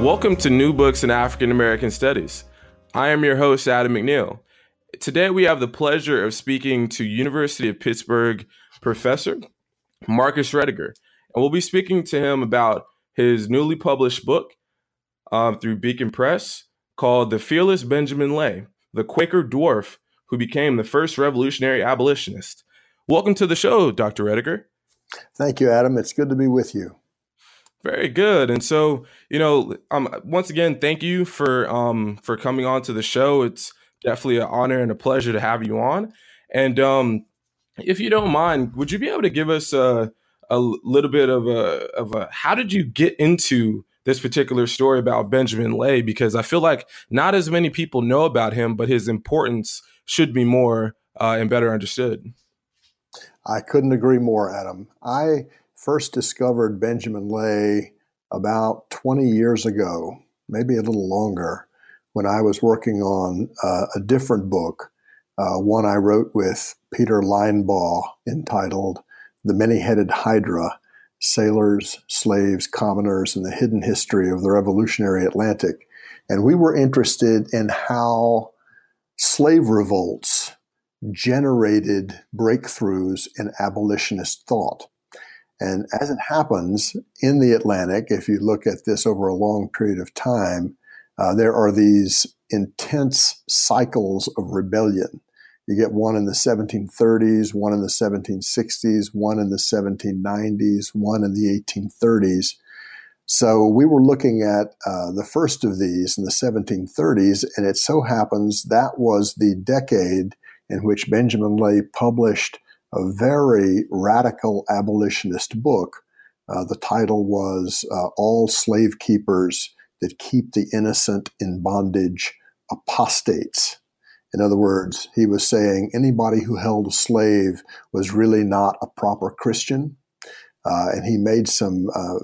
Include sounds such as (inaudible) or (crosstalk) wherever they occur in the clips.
Welcome to New Books in African American Studies. I am your host, Adam McNeil. Today we have the pleasure of speaking to University of Pittsburgh professor Marcus Rediker, and we'll be speaking to him about his newly published book um, through Beacon Press called The Fearless Benjamin Lay, the Quaker Dwarf who became the first revolutionary abolitionist. Welcome to the show, Dr. Rediker. Thank you, Adam. It's good to be with you. Very good. And so, you know, um, once again, thank you for um, for coming on to the show. It's definitely an honor and a pleasure to have you on. And um, if you don't mind, would you be able to give us a, a little bit of a of a how did you get into this particular story about Benjamin Lay? Because I feel like not as many people know about him, but his importance should be more uh, and better understood. I couldn't agree more, Adam. I first discovered Benjamin Lay about 20 years ago, maybe a little longer, when I was working on uh, a different book, uh, one I wrote with Peter Linebaugh entitled The Many Headed Hydra Sailors, Slaves, Commoners, and the Hidden History of the Revolutionary Atlantic. And we were interested in how slave revolts generated breakthroughs in abolitionist thought. And as it happens in the Atlantic, if you look at this over a long period of time, uh, there are these intense cycles of rebellion. You get one in the 1730s, one in the 1760s, one in the 1790s, one in the 1830s. So we were looking at uh, the first of these in the 1730s, and it so happens that was the decade in which Benjamin Lay published a very radical abolitionist book. Uh, the title was uh, All Slave Keepers That Keep the Innocent in Bondage Apostates. In other words, he was saying anybody who held a slave was really not a proper Christian. Uh, and he made some uh,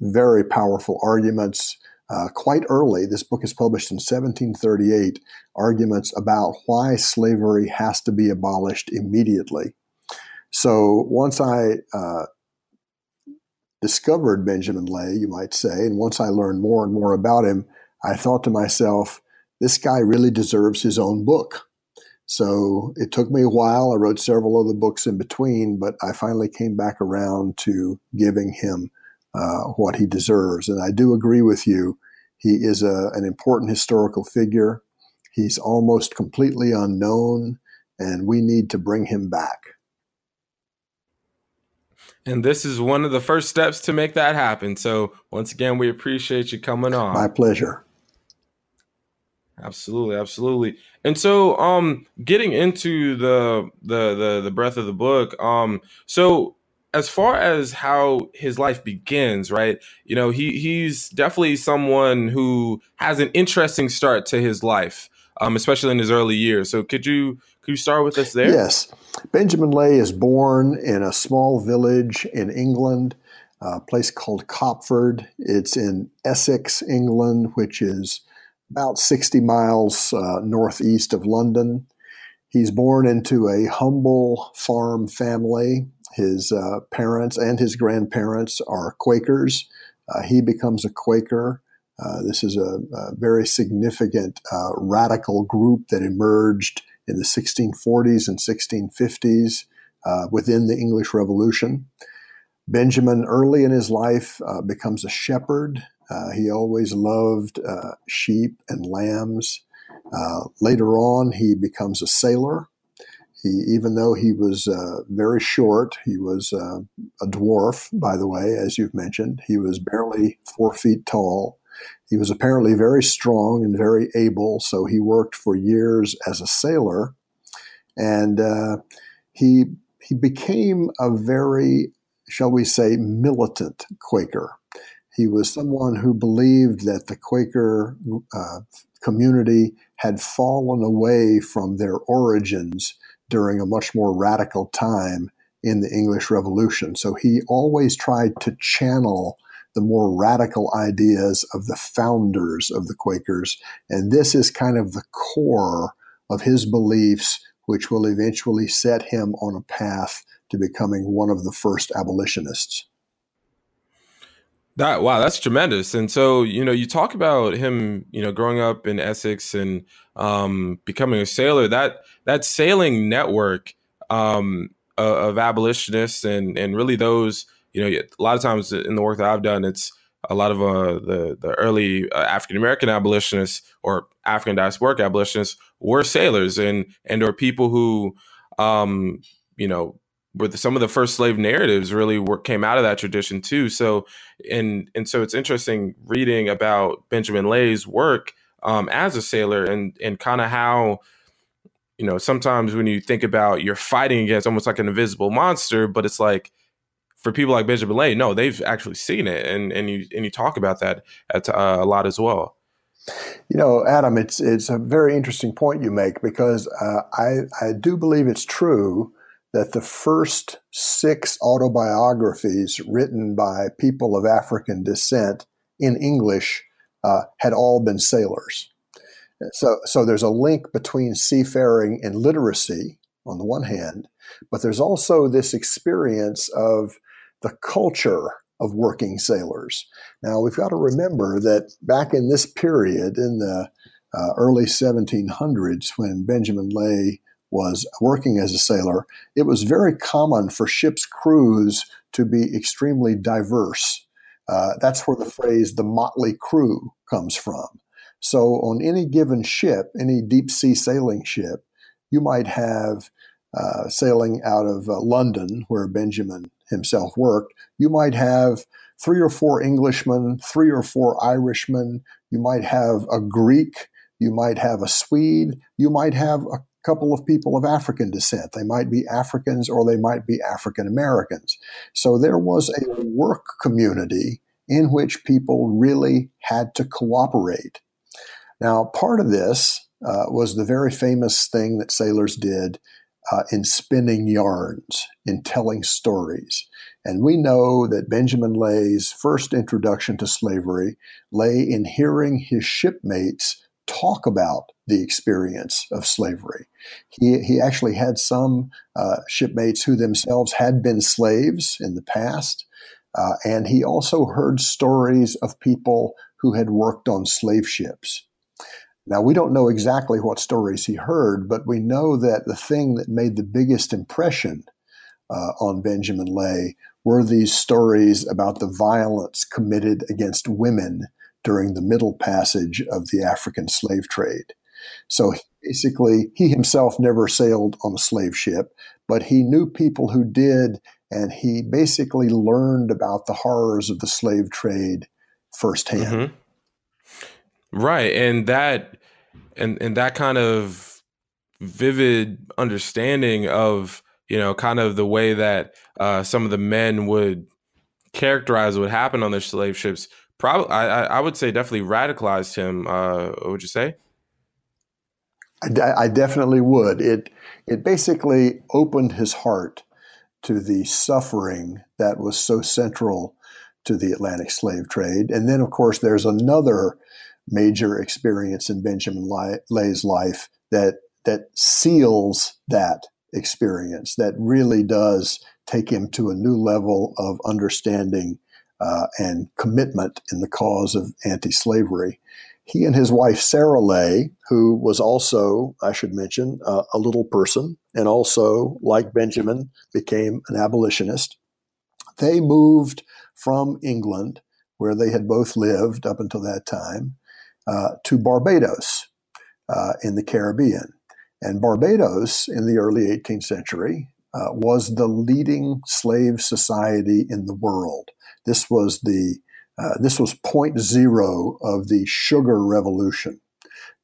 very powerful arguments uh, quite early. This book is published in 1738, arguments about why slavery has to be abolished immediately. So once I uh, discovered Benjamin Lay, you might say, and once I learned more and more about him, I thought to myself, this guy really deserves his own book. So it took me a while. I wrote several other books in between, but I finally came back around to giving him uh, what he deserves. And I do agree with you. He is a, an important historical figure. He's almost completely unknown, and we need to bring him back. And this is one of the first steps to make that happen. So, once again, we appreciate you coming on. My pleasure. Absolutely, absolutely. And so, um, getting into the the the the breadth of the book, um, so as far as how his life begins, right? You know, he he's definitely someone who has an interesting start to his life, um, especially in his early years. So, could you you start with us there? Yes. Benjamin Lay is born in a small village in England, a place called Copford. It's in Essex, England, which is about 60 miles uh, northeast of London. He's born into a humble farm family. His uh, parents and his grandparents are Quakers. Uh, he becomes a Quaker. Uh, this is a, a very significant uh, radical group that emerged in the 1640s and 1650s uh, within the English Revolution. Benjamin, early in his life, uh, becomes a shepherd. Uh, he always loved uh, sheep and lambs. Uh, later on, he becomes a sailor. He, even though he was uh, very short, he was a dwarf, by the way, as you've mentioned. He was barely four feet tall. He was apparently very strong and very able, so he worked for years as a sailor, and uh, he he became a very shall we say, militant Quaker. He was someone who believed that the Quaker uh, community had fallen away from their origins during a much more radical time in the English Revolution. So he always tried to channel the more radical ideas of the founders of the Quakers. And this is kind of the core of his beliefs, which will eventually set him on a path to becoming one of the first abolitionists. That wow, that's tremendous. And so, you know, you talk about him, you know, growing up in Essex and um, becoming a sailor. That that sailing network um, of abolitionists and and really those, you know, a lot of times in the work that I've done, it's a lot of uh, the the early uh, African American abolitionists or African diasporic abolitionists were sailors and and or people who, um, you know, were the, some of the first slave narratives really were, came out of that tradition too. So, and and so it's interesting reading about Benjamin Lay's work um, as a sailor and and kind of how you know sometimes when you think about you're fighting against almost like an invisible monster, but it's like for people like Benjamin no, they've actually seen it, and and you and you talk about that at, uh, a lot as well. You know, Adam, it's it's a very interesting point you make because uh, I I do believe it's true that the first six autobiographies written by people of African descent in English uh, had all been sailors. So, so there's a link between seafaring and literacy on the one hand, but there's also this experience of the culture of working sailors. Now, we've got to remember that back in this period, in the uh, early 1700s, when Benjamin Lay was working as a sailor, it was very common for ships' crews to be extremely diverse. Uh, that's where the phrase the motley crew comes from. So, on any given ship, any deep sea sailing ship, you might have uh, sailing out of uh, London, where Benjamin himself worked, you might have three or four Englishmen, three or four Irishmen, you might have a Greek, you might have a Swede, you might have a couple of people of African descent. They might be Africans or they might be African Americans. So there was a work community in which people really had to cooperate. Now, part of this uh, was the very famous thing that sailors did uh, in spinning yarns, in telling stories. And we know that Benjamin Lay's first introduction to slavery lay in hearing his shipmates talk about the experience of slavery. He, he actually had some uh, shipmates who themselves had been slaves in the past, uh, and he also heard stories of people who had worked on slave ships. Now, we don't know exactly what stories he heard, but we know that the thing that made the biggest impression uh, on Benjamin Lay were these stories about the violence committed against women during the Middle Passage of the African slave trade. So basically, he himself never sailed on a slave ship, but he knew people who did, and he basically learned about the horrors of the slave trade firsthand. Mm-hmm. Right, and that and and that kind of vivid understanding of you know kind of the way that uh, some of the men would characterize what happened on their slave ships probably I, I would say definitely radicalized him. Uh, would you say? I, I definitely would. It it basically opened his heart to the suffering that was so central to the Atlantic slave trade. And then, of course, there's another major experience in Benjamin Lay's life that that seals that experience. That really does take him to a new level of understanding uh, and commitment in the cause of anti slavery. He and his wife, Sarah Lay, who was also, I should mention, uh, a little person and also, like Benjamin, became an abolitionist, they moved from England, where they had both lived up until that time, uh, to Barbados uh, in the Caribbean. And Barbados in the early 18th century uh, was the leading slave society in the world. This was the uh, this was point zero of the sugar revolution.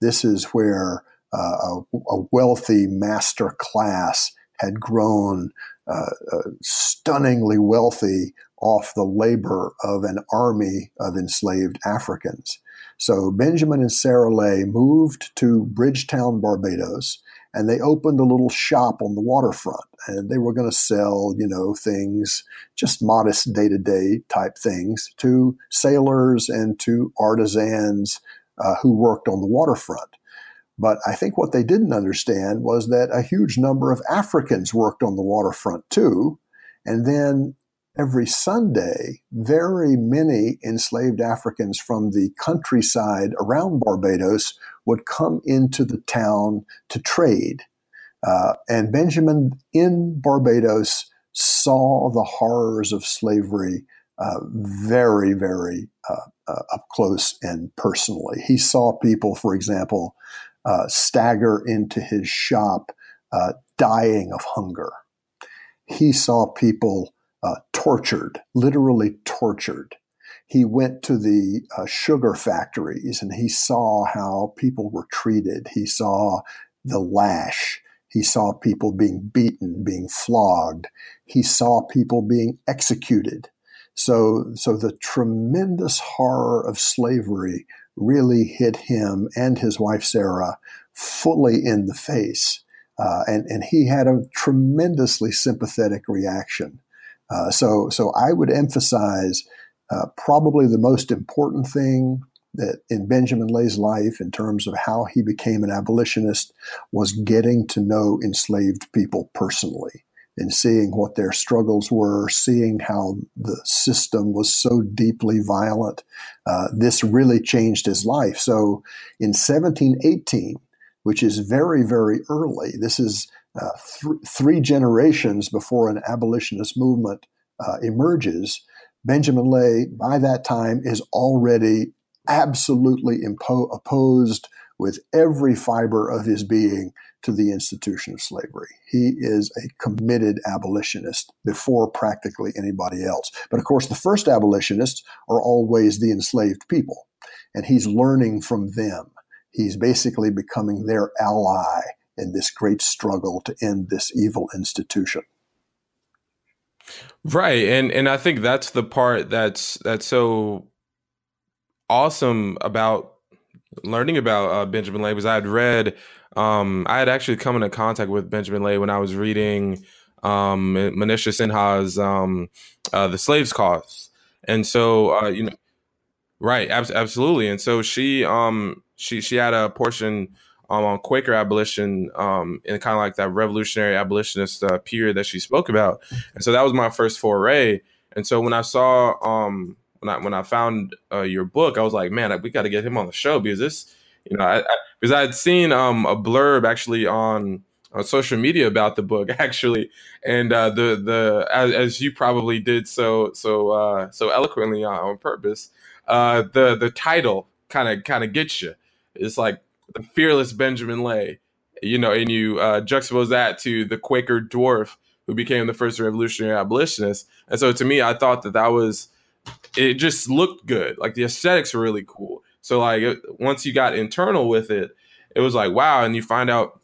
This is where a, a, wealthy master class had grown uh, uh, stunningly wealthy off the labor of an army of enslaved Africans. So Benjamin and Sarah Lay moved to Bridgetown, Barbados, and they opened a little shop on the waterfront. And they were going to sell, you know, things, just modest day to day type things to sailors and to artisans uh, who worked on the waterfront. But I think what they didn't understand was that a huge number of Africans worked on the waterfront too. And then every Sunday, very many enslaved Africans from the countryside around Barbados would come into the town to trade. Uh, and Benjamin in Barbados saw the horrors of slavery uh, very, very uh, uh up close and personally. He saw people, for example, uh, stagger into his shop uh, dying of hunger. He saw people uh, tortured, literally tortured. He went to the uh, sugar factories and he saw how people were treated. He saw the lash. He saw people being beaten, being flogged. He saw people being executed. So, so the tremendous horror of slavery really hit him and his wife Sarah fully in the face. Uh, and, and he had a tremendously sympathetic reaction. Uh, so, so I would emphasize uh, probably the most important thing that in Benjamin Lay's life, in terms of how he became an abolitionist, was getting to know enslaved people personally and seeing what their struggles were, seeing how the system was so deeply violent. Uh, this really changed his life. So in 1718, which is very, very early, this is uh, th- three generations before an abolitionist movement uh, emerges, Benjamin Lay, by that time, is already absolutely impo- opposed with every fiber of his being to the institution of slavery. He is a committed abolitionist before practically anybody else. But of course, the first abolitionists are always the enslaved people, and he's learning from them. He's basically becoming their ally in this great struggle to end this evil institution. Right, and and I think that's the part that's that's so awesome about learning about uh, Benjamin Lay because I had read, um, I had actually come into contact with Benjamin Lay when I was reading um, Manisha Sinha's um, uh, "The Slave's Cause," and so uh, you know, right, ab- absolutely, and so she um she she had a portion um, on Quaker abolition um, in kind of like that revolutionary abolitionist uh, period that she spoke about. And so that was my first foray. And so when I saw um, when I when I found uh, your book, I was like, man, we got to get him on the show because this, you know, I, I, because I had seen um, a blurb actually on on social media about the book (laughs) actually, and uh, the the as, as, you probably did so so uh, so eloquently on, on purpose, uh, the the title kind of kind of gets you. It's like the fearless Benjamin Lay, you know, and you uh, juxtapose that to the Quaker dwarf who became the first revolutionary abolitionist. And so to me, I thought that that was, it just looked good. Like the aesthetics were really cool. So like once you got internal with it, it was like, wow. And you find out,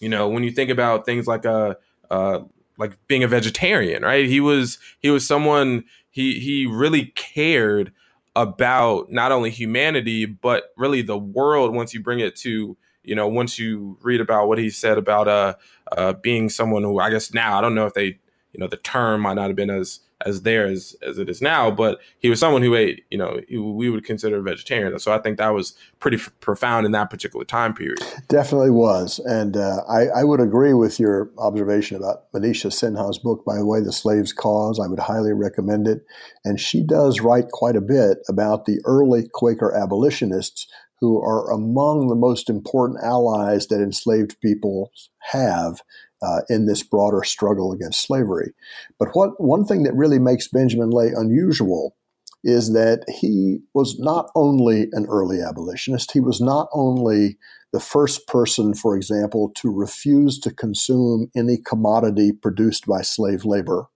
you know, when you think about things like a, uh, uh, like being a vegetarian, right? He was, he was someone, he, he really cared about not only humanity but really the world once you bring it to you know once you read about what he said about uh, uh being someone who i guess now i don't know if they you know the term might not have been as as there as, as it is now but he was someone who ate you know we would consider a vegetarian. So i think that was pretty f- profound in that particular time period. Definitely was. And uh, I, I would agree with your observation about manisha sinha's book by the way the slave's cause. I would highly recommend it. And she does write quite a bit about the early quaker abolitionists who are among the most important allies that enslaved people have uh, in this broader struggle against slavery. But what one thing that really makes Benjamin Lay unusual is that he was not only an early abolitionist, he was not only the first person, for example, to refuse to consume any commodity produced by slave labor.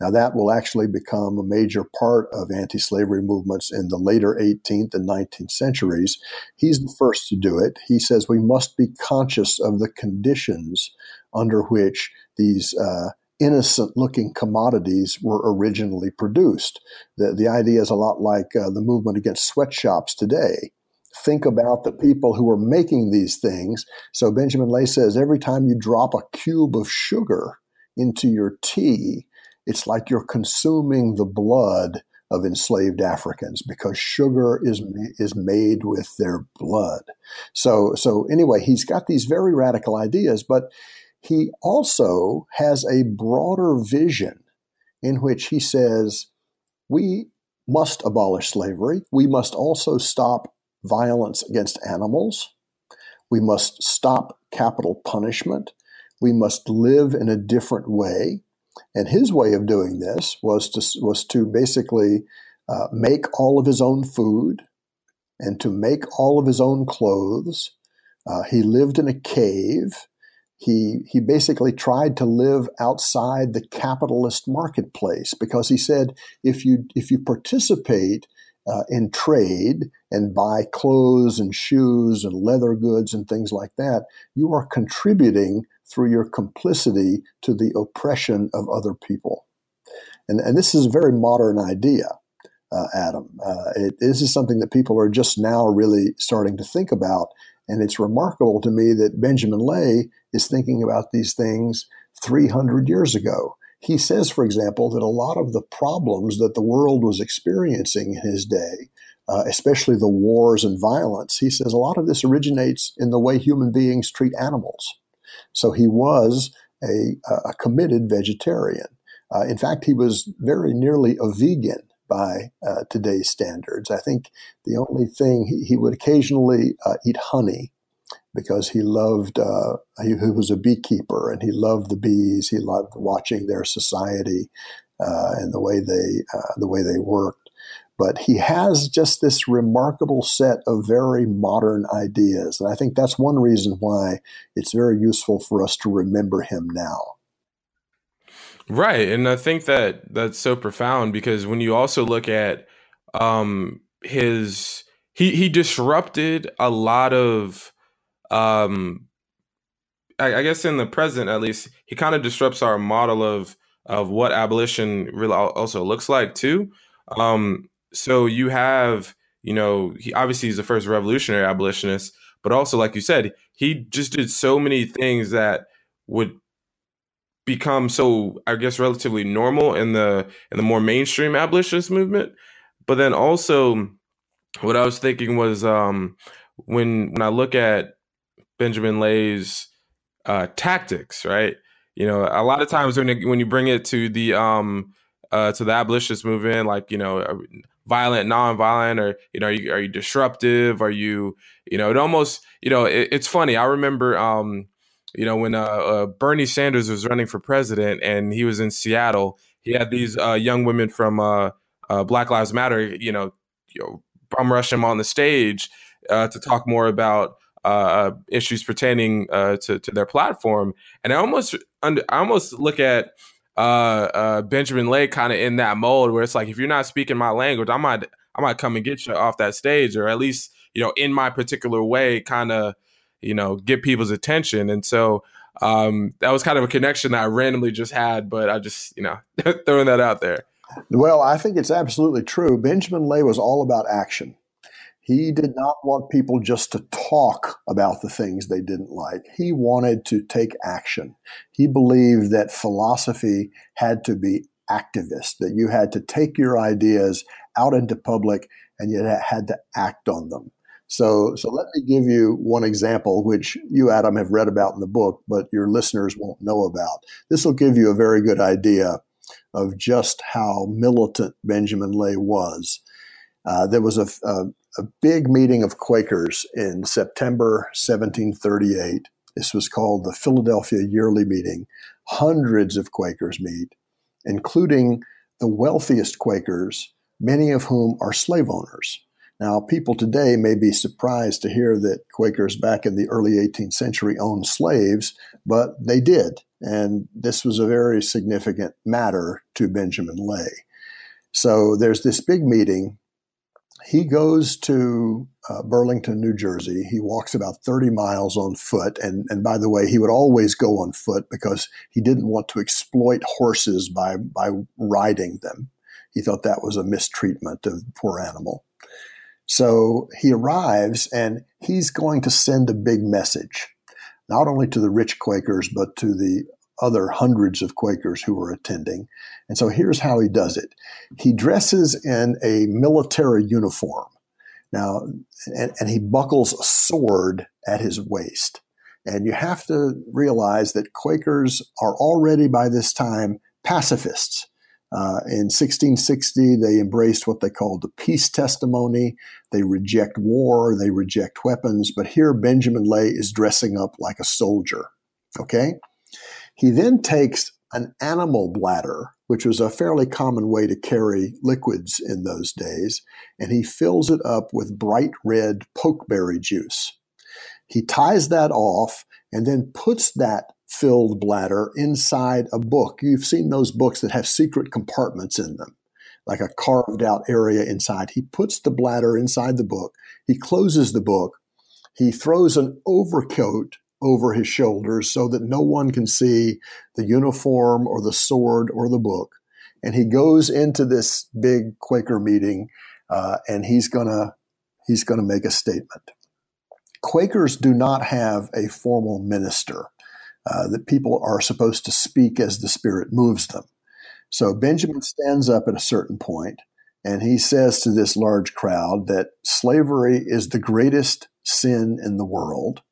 Now, that will actually become a major part of anti slavery movements in the later 18th and 19th centuries. He's the first to do it. He says we must be conscious of the conditions under which these uh, innocent looking commodities were originally produced. The, the idea is a lot like uh, the movement against sweatshops today. Think about the people who are making these things. So Benjamin Lay says every time you drop a cube of sugar into your tea, it's like you're consuming the blood of enslaved Africans because sugar is is made with their blood. So so anyway, he's got these very radical ideas, but he also has a broader vision in which he says we must abolish slavery. We must also stop violence against animals. We must stop capital punishment. We must live in a different way. And his way of doing this was to, was to basically uh, make all of his own food and to make all of his own clothes. Uh, he lived in a cave. He, he basically tried to live outside the capitalist marketplace because he said if you, if you participate uh, in trade and buy clothes and shoes and leather goods and things like that, you are contributing through your complicity to the oppression of other people. And, and this is a very modern idea, uh, Adam. Uh, it, this is something that people are just now really starting to think about. And it's remarkable to me that Benjamin Lay is thinking about these things 300 years ago. He says, for example, that a lot of the problems that the world was experiencing in his day, uh, especially the wars and violence, he says a lot of this originates in the way human beings treat animals. So he was a, a committed vegetarian. Uh, in fact, he was very nearly a vegan by uh, today's standards. I think the only thing he, he would occasionally uh, eat honey because he loved, uh, he, he, was a beekeeper and he loved the bees. He loved watching their society uh, and the way they, uh, the way they worked. But he has just this remarkable set of very modern ideas. And I think that's one reason why it's very useful for us to remember him now. Right. And I think that that's so profound because when you also look at um, his, he, he disrupted a lot of um, I, I guess in the present at least, he kind of disrupts our model of of what abolition really also looks like too. Um, so you have, you know, he obviously he's the first revolutionary abolitionist, but also like you said, he just did so many things that would become so I guess relatively normal in the in the more mainstream abolitionist movement. But then also what I was thinking was um when when I look at Benjamin Lay's uh, tactics, right? You know, a lot of times when it, when you bring it to the um uh, to the abolitionist movement, like you know, uh, violent, non-violent, or you know, are you, are you disruptive? Are you you know? It almost you know, it, it's funny. I remember um you know when uh, uh, Bernie Sanders was running for president and he was in Seattle, he had these uh, young women from uh, uh, Black Lives Matter, you know, you know, bum rush him on the stage uh, to talk more about issues pertaining to to their platform, and I almost I almost look at Benjamin Lay kind of in that mold where it's like if you're not speaking my language, I might I might come and get you off that stage, or at least you know in my particular way, kind of you know get people's attention, and so. Um, that was kind of a connection that I randomly just had, but I just, you know, (laughs) throwing that out there. Well, I think it's absolutely true. Benjamin Lay was all about action. He did not want people just to talk about the things they didn't like. He wanted to take action. He believed that philosophy had to be activist, that you had to take your ideas out into public and you had to act on them. So, so let me give you one example, which you, Adam, have read about in the book, but your listeners won't know about. This will give you a very good idea of just how militant Benjamin Lay was. Uh, there was a, a, a big meeting of Quakers in September 1738. This was called the Philadelphia Yearly Meeting. Hundreds of Quakers meet, including the wealthiest Quakers, many of whom are slave owners. Now, people today may be surprised to hear that Quakers back in the early 18th century owned slaves, but they did. And this was a very significant matter to Benjamin Lay. So there's this big meeting he goes to uh, Burlington, New Jersey. He walks about 30 miles on foot. And, and by the way, he would always go on foot because he didn't want to exploit horses by, by riding them. He thought that was a mistreatment of the poor animal. So he arrives and he's going to send a big message, not only to the rich Quakers, but to the other hundreds of Quakers who were attending. And so here's how he does it he dresses in a military uniform. Now, and, and he buckles a sword at his waist. And you have to realize that Quakers are already by this time pacifists. Uh, in 1660, they embraced what they called the peace testimony. They reject war, they reject weapons. But here, Benjamin Lay is dressing up like a soldier. Okay? He then takes an animal bladder, which was a fairly common way to carry liquids in those days, and he fills it up with bright red pokeberry juice. He ties that off and then puts that filled bladder inside a book. You've seen those books that have secret compartments in them, like a carved out area inside. He puts the bladder inside the book. He closes the book. He throws an overcoat over his shoulders so that no one can see the uniform or the sword or the book. And he goes into this big Quaker meeting uh, and he's gonna he's gonna make a statement. Quakers do not have a formal minister uh, that people are supposed to speak as the Spirit moves them. So Benjamin stands up at a certain point and he says to this large crowd that slavery is the greatest sin in the world.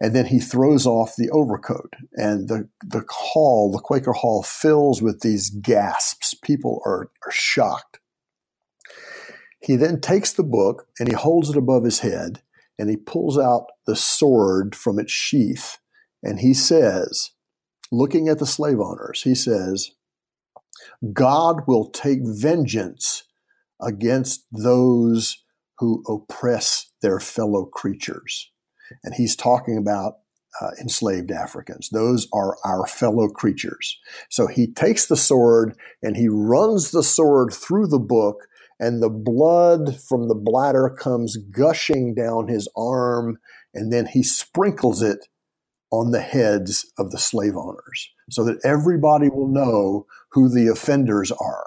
And then he throws off the overcoat, and the, the hall, the Quaker Hall, fills with these gasps. People are, are shocked. He then takes the book and he holds it above his head and he pulls out the sword from its sheath and he says, looking at the slave owners, he says, God will take vengeance against those who oppress their fellow creatures. And he's talking about uh, enslaved Africans. Those are our fellow creatures. So he takes the sword and he runs the sword through the book, and the blood from the bladder comes gushing down his arm, and then he sprinkles it on the heads of the slave owners so that everybody will know who the offenders are.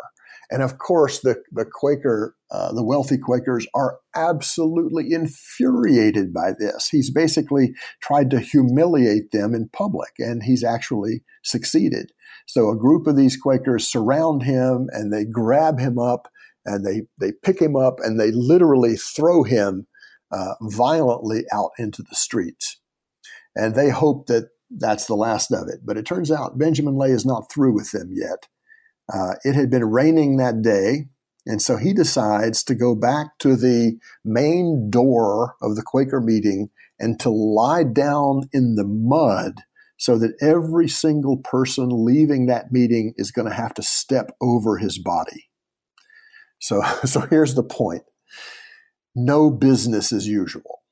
And of course, the, the Quaker, uh, the wealthy Quakers are absolutely infuriated by this. He's basically tried to humiliate them in public, and he's actually succeeded. So a group of these Quakers surround him and they grab him up and they, they pick him up and they literally throw him uh, violently out into the streets. And they hope that that's the last of it. But it turns out Benjamin Lay is not through with them yet. Uh, it had been raining that day, and so he decides to go back to the main door of the Quaker meeting and to lie down in the mud so that every single person leaving that meeting is going to have to step over his body. So, (laughs) so here's the point no business as usual,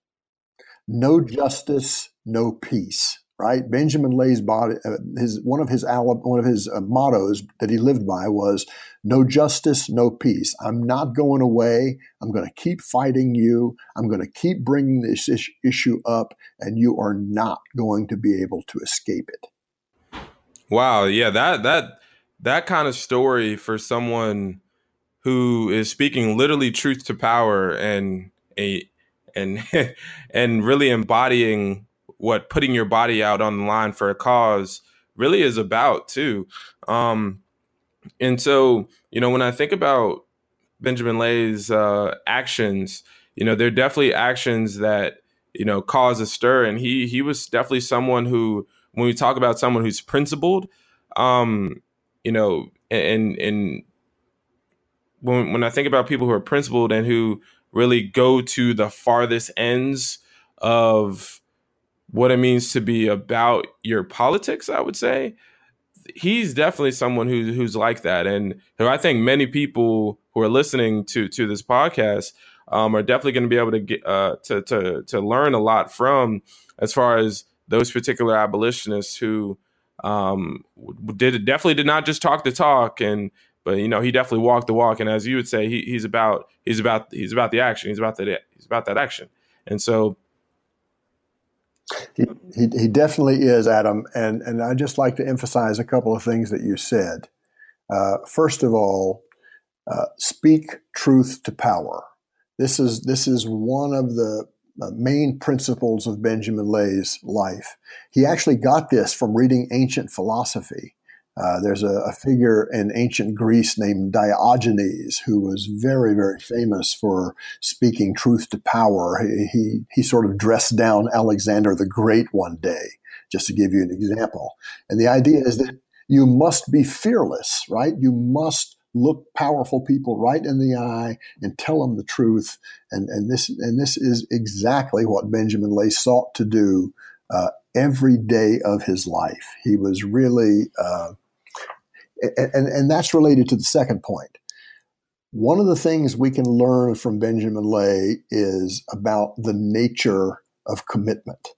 no justice, no peace right? Benjamin Lay's body, uh, his one of his one of his uh, mottos that he lived by was "No justice, no peace." I'm not going away. I'm going to keep fighting you. I'm going to keep bringing this is- issue up, and you are not going to be able to escape it. Wow, yeah that that that kind of story for someone who is speaking literally truth to power and a and (laughs) and really embodying what putting your body out on the line for a cause really is about too. Um, and so, you know, when I think about Benjamin Lay's uh, actions, you know, they're definitely actions that you know cause a stir, and he he was definitely someone who, when we talk about someone who's principled, um, you know, and and when when I think about people who are principled and who really go to the farthest ends of what it means to be about your politics, I would say. He's definitely someone who, who's like that. And I think many people who are listening to, to this podcast um, are definitely going to be able to get uh, to, to, to learn a lot from as far as those particular abolitionists who um, did definitely did not just talk the talk and but you know, he definitely walked the walk. And as you would say, he, he's about he's about he's about the action. He's about that he's about that action. And so he, he, he definitely is, Adam. And, and I'd just like to emphasize a couple of things that you said. Uh, first of all, uh, speak truth to power. This is, this is one of the uh, main principles of Benjamin Lay's life. He actually got this from reading ancient philosophy. Uh, there's a, a, figure in ancient Greece named Diogenes who was very, very famous for speaking truth to power. He, he, he sort of dressed down Alexander the Great one day, just to give you an example. And the idea is that you must be fearless, right? You must look powerful people right in the eye and tell them the truth. And, and this and this is exactly what Benjamin Lay sought to do uh, every day of his life. He was really uh, and, and that's related to the second point. One of the things we can learn from Benjamin Lay is about the nature of commitment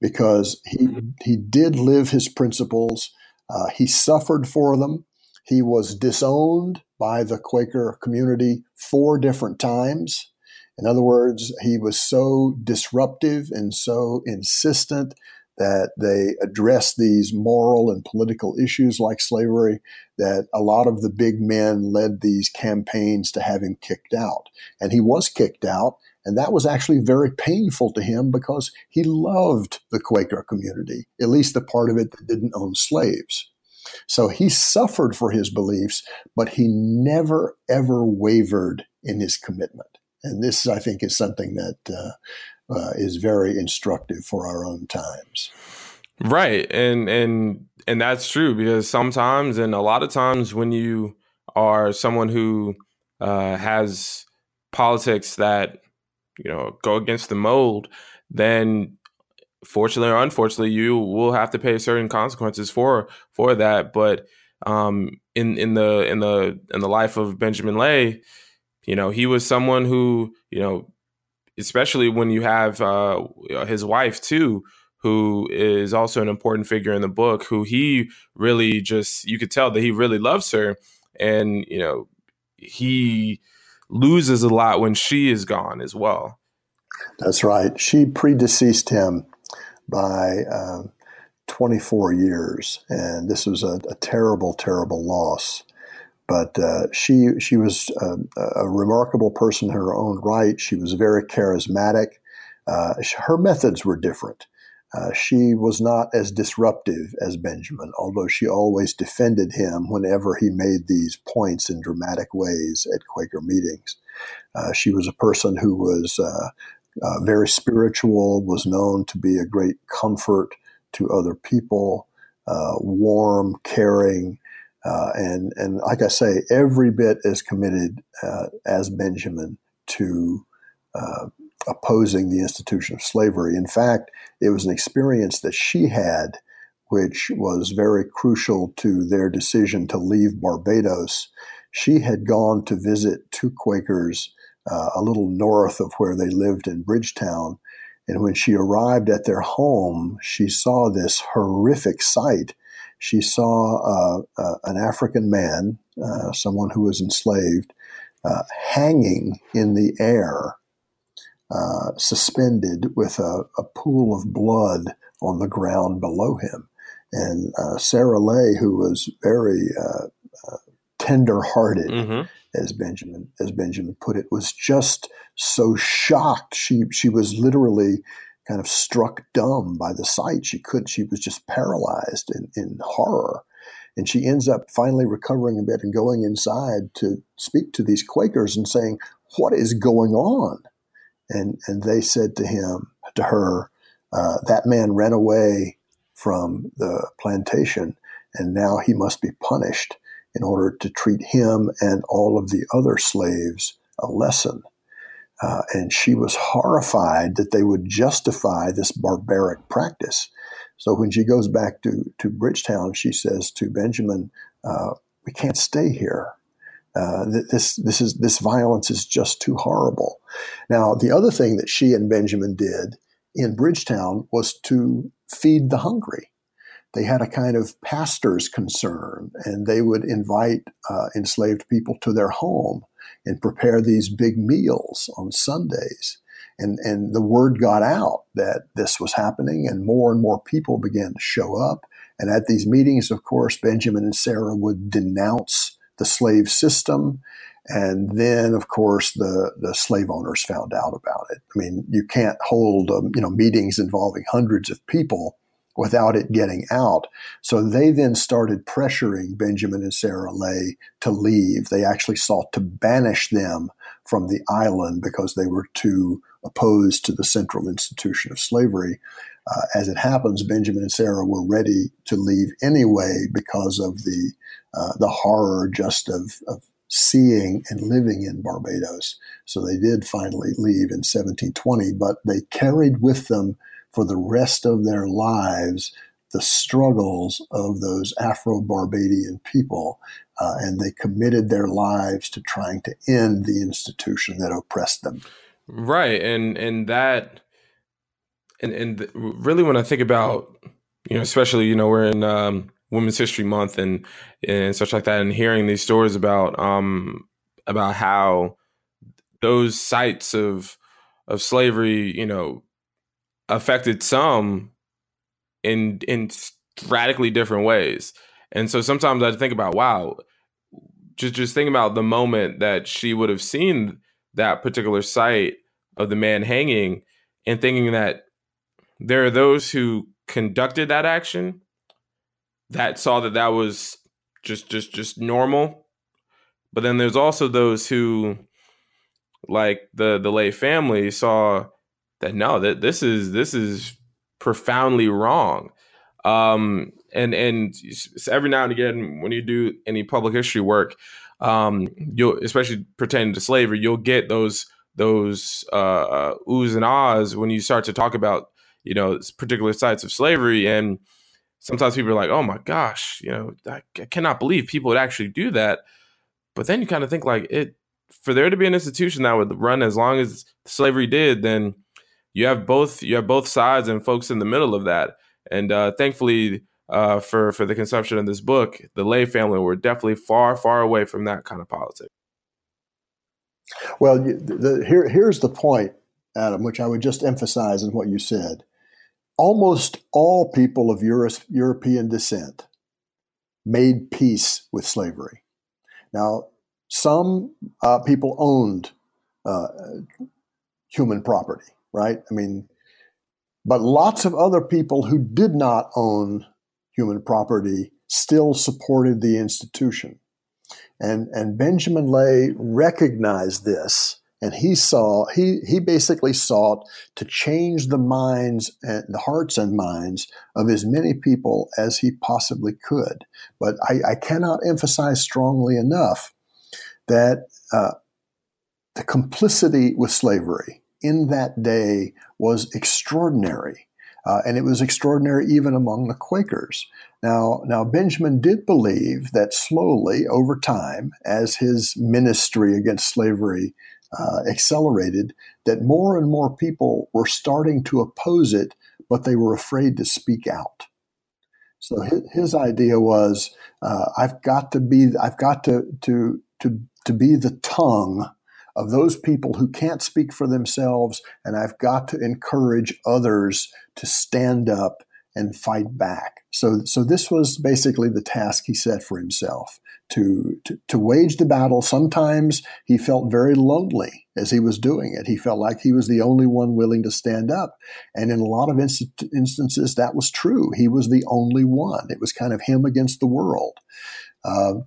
because he, mm-hmm. he did live his principles. Uh, he suffered for them. He was disowned by the Quaker community four different times. In other words, he was so disruptive and so insistent that they address these moral and political issues like slavery, that a lot of the big men led these campaigns to have him kicked out. And he was kicked out. And that was actually very painful to him because he loved the Quaker community, at least the part of it that didn't own slaves. So he suffered for his beliefs, but he never, ever wavered in his commitment. And this, I think, is something that uh, uh, is very instructive for our own times. Right, and and and that's true because sometimes and a lot of times when you are someone who uh, has politics that you know go against the mold, then fortunately or unfortunately, you will have to pay certain consequences for for that. But um, in in the in the in the life of Benjamin Lay, you know, he was someone who you know especially when you have uh, his wife too, who is also an important figure in the book. Who he really just you could tell that he really loves her, and you know he loses a lot when she is gone as well. That's right. She predeceased him by uh, 24 years, and this was a, a terrible, terrible loss. But uh, she she was a, a, remarkable person in her own right. She was very charismatic. Uh, her methods were different. Uh, she was not as disruptive as Benjamin, although she always defended him whenever he made these points in dramatic ways at Quaker meetings. Uh, she was a person who was uh, uh, very spiritual, was known to be a great comfort to other people, warm, caring, uh, and and like I say, every bit as committed uh, as Benjamin to uh, opposing the institution of slavery. In fact, it was an experience that she had, which was very crucial to their decision to leave Barbados. She had gone to visit two Quakers uh, a little north of where they lived in Bridgetown. And when she arrived at their home, she saw this horrific sight she saw uh, uh, an African man, uh, someone who was enslaved, uh, hanging in the air, uh, suspended with a, a, pool of blood on the ground below him. And uh, Sarah Lay, who was very tender-hearted, mm-hmm. as Benjamin as Benjamin put it, was just so shocked. She she was literally kind of struck dumb by the sight. She could, she was just paralyzed in, in horror. And she ends up finally recovering a bit and going inside to speak to these Quakers and saying, What is going on? And, and they said to him, to her, uh, that man ran away from the plantation and now he must be punished in order to treat him and all of the other slaves a lesson. Uh, and she was horrified that they would justify this barbaric practice. So when she goes back to, to Bridgetown, she says to Benjamin, uh, "We can't stay here. Uh, this this is this violence is just too horrible." Now, the other thing that she and Benjamin did in Bridgetown was to feed the hungry. they had a kind of pastor's concern, and they would invite uh, enslaved people to their home and prepare these big meals on Sundays. And, and the word got out that this was happening, and more and more people began to show up. And at these meetings, of course, Benjamin and Sarah would denounce the slave system. And then, of course, the, the slave owners found out about it. I mean, you can't hold um, you know meetings involving hundreds of people without it getting out. So they then started pressuring Benjamin and Sarah Lay to leave. They actually sought to banish them from the island because they were too opposed to the central institution of slavery. Uh, as it happens, Benjamin and Sarah were ready to leave anyway because of the uh, the horror just of, of seeing and living in Barbados. So they did finally leave in 1720, but they carried with them for the rest of their lives the struggles of those Afro Barbadian people. Uh, and they committed their lives to trying to end the institution that oppressed them. Right. And, and that, and, and really when I think about, you know, especially, you know, we're in um, Women's History Month and, and such like that, and hearing these stories about, um, about how those sites of, of slavery, you know, affected some in in radically different ways. And so sometimes I think about, wow, just just think about the moment that she would have seen that particular site of the man hanging and thinking that there are those who conducted that action that saw that that was just just just normal but then there's also those who like the the lay family saw that no that this is this is profoundly wrong. Um and and every now and again when you do any public history work um you'll especially pertaining to slavery you'll get those those uh, uh oohs and ahs when you start to talk about you know particular sites of slavery. And sometimes people are like oh my gosh you know I, I cannot believe people would actually do that. But then you kind of think like it for there to be an institution that would run as long as slavery did then you have both you have both sides and folks in the middle of that. And uh, thankfully, uh, for for the consumption of this book, the Lay family were definitely far far away from that kind of politics. Well, the, here here's the point, Adam, which I would just emphasize in what you said. Almost all people of Euro- European descent made peace with slavery. Now, some uh, people owned uh, human property right? I mean, but lots of other people who did not own human property still supported the institution. And, and Benjamin Lay recognized this and he saw he he basically sought to change the minds and the hearts and minds of as many people as he possibly could but i, I cannot emphasize strongly enough that uh, the complicity with slavery in that day was extraordinary. Uh, and it was extraordinary even among the Quakers. Now, now Benjamin did believe that slowly, over time, as his ministry against slavery uh, accelerated, that more and more people were starting to oppose it, but they were afraid to speak out. So his, his idea was, uh, I've got to be, I've got to to to to be the tongue of those people who can't speak for themselves, and I've got to encourage others to stand up and fight back. So, so this was basically the task he set for himself to, to, to wage the battle. Sometimes he felt very lonely as he was doing it. He felt like he was the only one willing to stand up. And in a lot of inst- instances, that was true. He was the only one. It was kind of him against the world. Uh,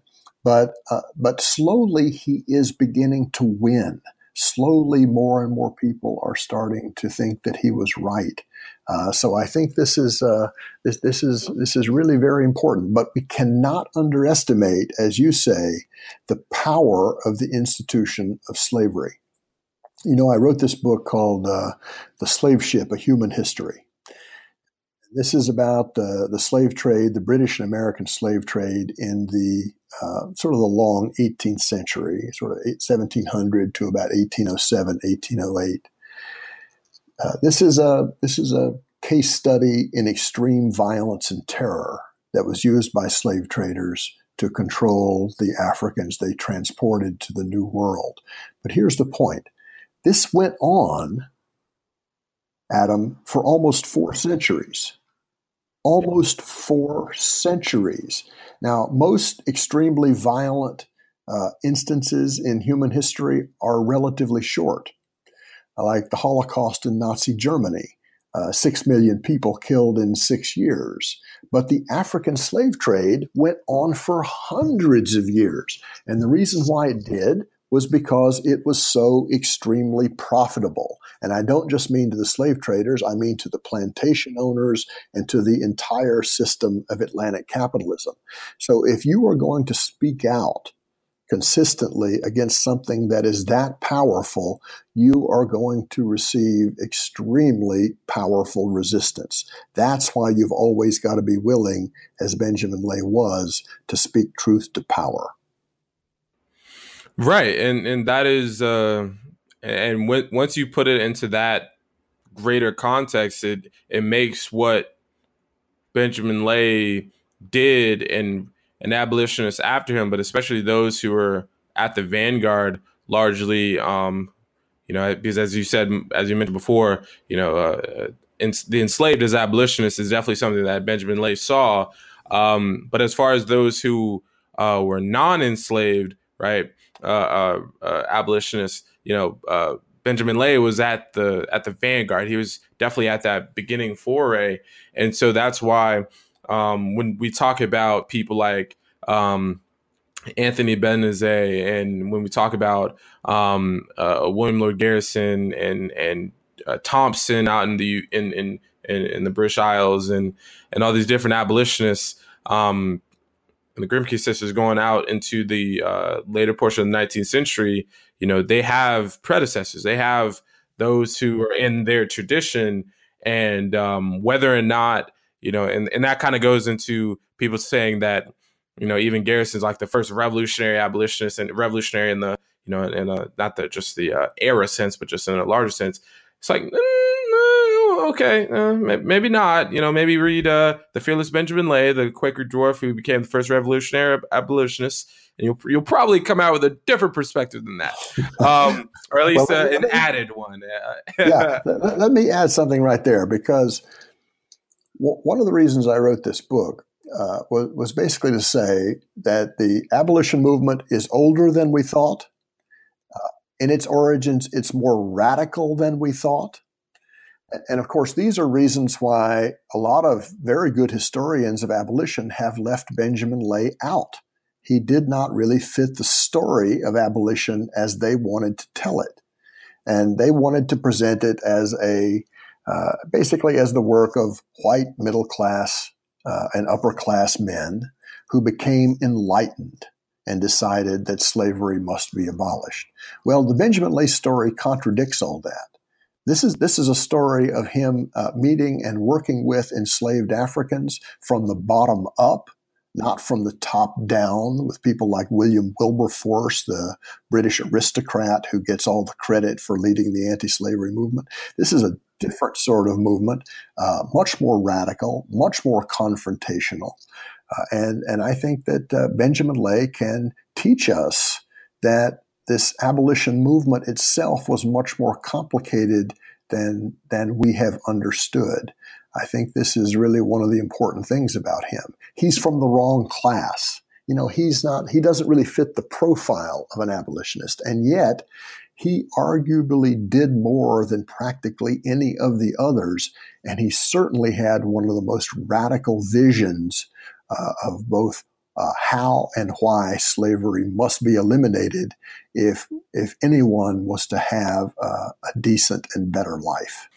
but uh, but slowly he is beginning to win. Slowly, more and more people are starting to think that he was right. Uh, so I think this is uh, this this is this is really very important. But we cannot underestimate, as you say, the power of the institution of slavery. You know, I wrote this book called uh, "The Slave Ship: A Human History." This is about the, the slave trade, the British and American slave trade in the uh, sort of the long 18th century, sort of 1700 to about 1807, 1808. Uh, this is a this is a case study in extreme violence and terror that was used by slave traders to control the Africans they transported to the New World. But here's the point this went on, Adam, for almost four centuries. Almost four centuries. Now, most extremely violent uh, instances in human history are relatively short, like the Holocaust in Nazi Germany. Uh, six million people killed in six years. But the African slave trade went on for hundreds of years. And the reason why it did was because it was so extremely profitable. And I don't just mean to the slave traders, I mean to the plantation owners and to the entire system of Atlantic capitalism. So if you are going to speak out consistently against something that is that powerful, you are going to receive extremely powerful resistance. That's why you've always got to be willing, as Benjamin Lay was, to speak truth to power. Right, and and that is, uh, and once you put it into that greater context, it it makes what Benjamin Lay did and and abolitionists after him, but especially those who were at the vanguard, largely, um, you know, because as you said, as you mentioned before, you know, uh, the enslaved as abolitionists is definitely something that Benjamin Lay saw. Um, but as far as those who uh, were non-enslaved, right, uh, uh, uh abolitionists, you know, uh, Benjamin Lay was at the at the vanguard. He was definitely at that beginning foray, and so that's why um, when we talk about people like um, Anthony Benezet, and when we talk about um, uh, William Lloyd Garrison and and uh, Thompson out in the in, in in in, the British Isles and and all these different abolitionists, um, and the Grimke sisters going out into the uh, later portion of the 19th century, you know, they have predecessors. They have those who are in their tradition, and um, whether or not you know, and, and that kind of goes into people saying that, you know, even Garrison's like the first revolutionary abolitionist and revolutionary in the, you know, in a, not the just the uh, era sense, but just in a larger sense. It's like, mm, okay, uh, maybe not. You know, maybe read uh, the fearless Benjamin Lay, the Quaker dwarf who became the first revolutionary abolitionist, and you'll you'll probably come out with a different perspective than that, (laughs) um, or at least well, uh, an added one. yeah, (laughs) let, let me add something right there because one of the reasons I wrote this book uh, was, was, basically to say that the abolition movement is older than we thought. Uh, in its origins, it's more radical than we thought. And of course, these are reasons why a lot of very good historians of abolition have left Benjamin Lay out. He did not really fit the story of abolition as they wanted to tell it. And they wanted to present it as a uh, basically as the work of white middle class uh, and upper class men who became enlightened and decided that slavery must be abolished. Well, the Benjamin Lay story contradicts all that. This is, this is a story of him uh, meeting and working with enslaved Africans from the bottom up not from the top down with people like William Wilberforce, the British aristocrat who gets all the credit for leading the anti slavery movement. This is a different sort of movement, uh, much more radical, much more confrontational. Uh, and, and I think that uh, Benjamin Lay can teach us that this abolition movement itself was much more complicated than, than we have understood. I think this is really one of the important things about him. He's from the wrong class. You know, he's not, he doesn't really fit the profile of an abolitionist. And yet, he arguably did more than practically any of the others. And he certainly had one of the most radical visions uh, of both uh, how and why slavery must be eliminated if, if anyone was to have uh, a decent and better life.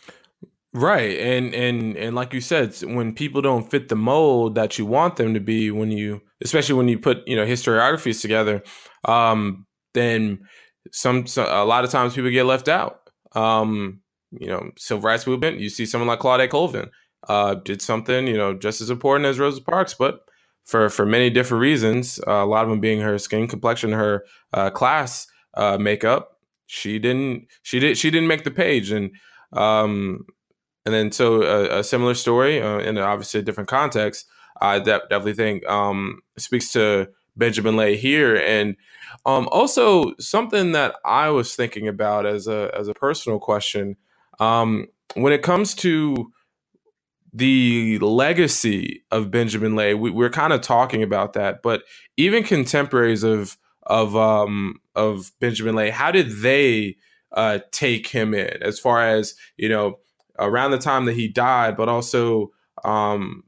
Right. And and and like you said, when people don't fit the mold that you want them to be when you especially when you put, you know, historiographies together, um, then some, some a lot of times people get left out. Um, you know, civil rights movement, you see someone like Claudette Colvin uh, did something, you know, just as important as Rosa Parks, but for for many different reasons, uh, a lot of them being her skin complexion, her uh, class uh, makeup, she didn't she did she didn't make the page and um and then so a, a similar story uh, in obviously a different context. I de- definitely think um, speaks to Benjamin Lay here, and um, also something that I was thinking about as a as a personal question um, when it comes to the legacy of Benjamin Lay. We, we're kind of talking about that, but even contemporaries of of um, of Benjamin Lay, how did they uh, take him in as far as you know around the time that he died, but also um,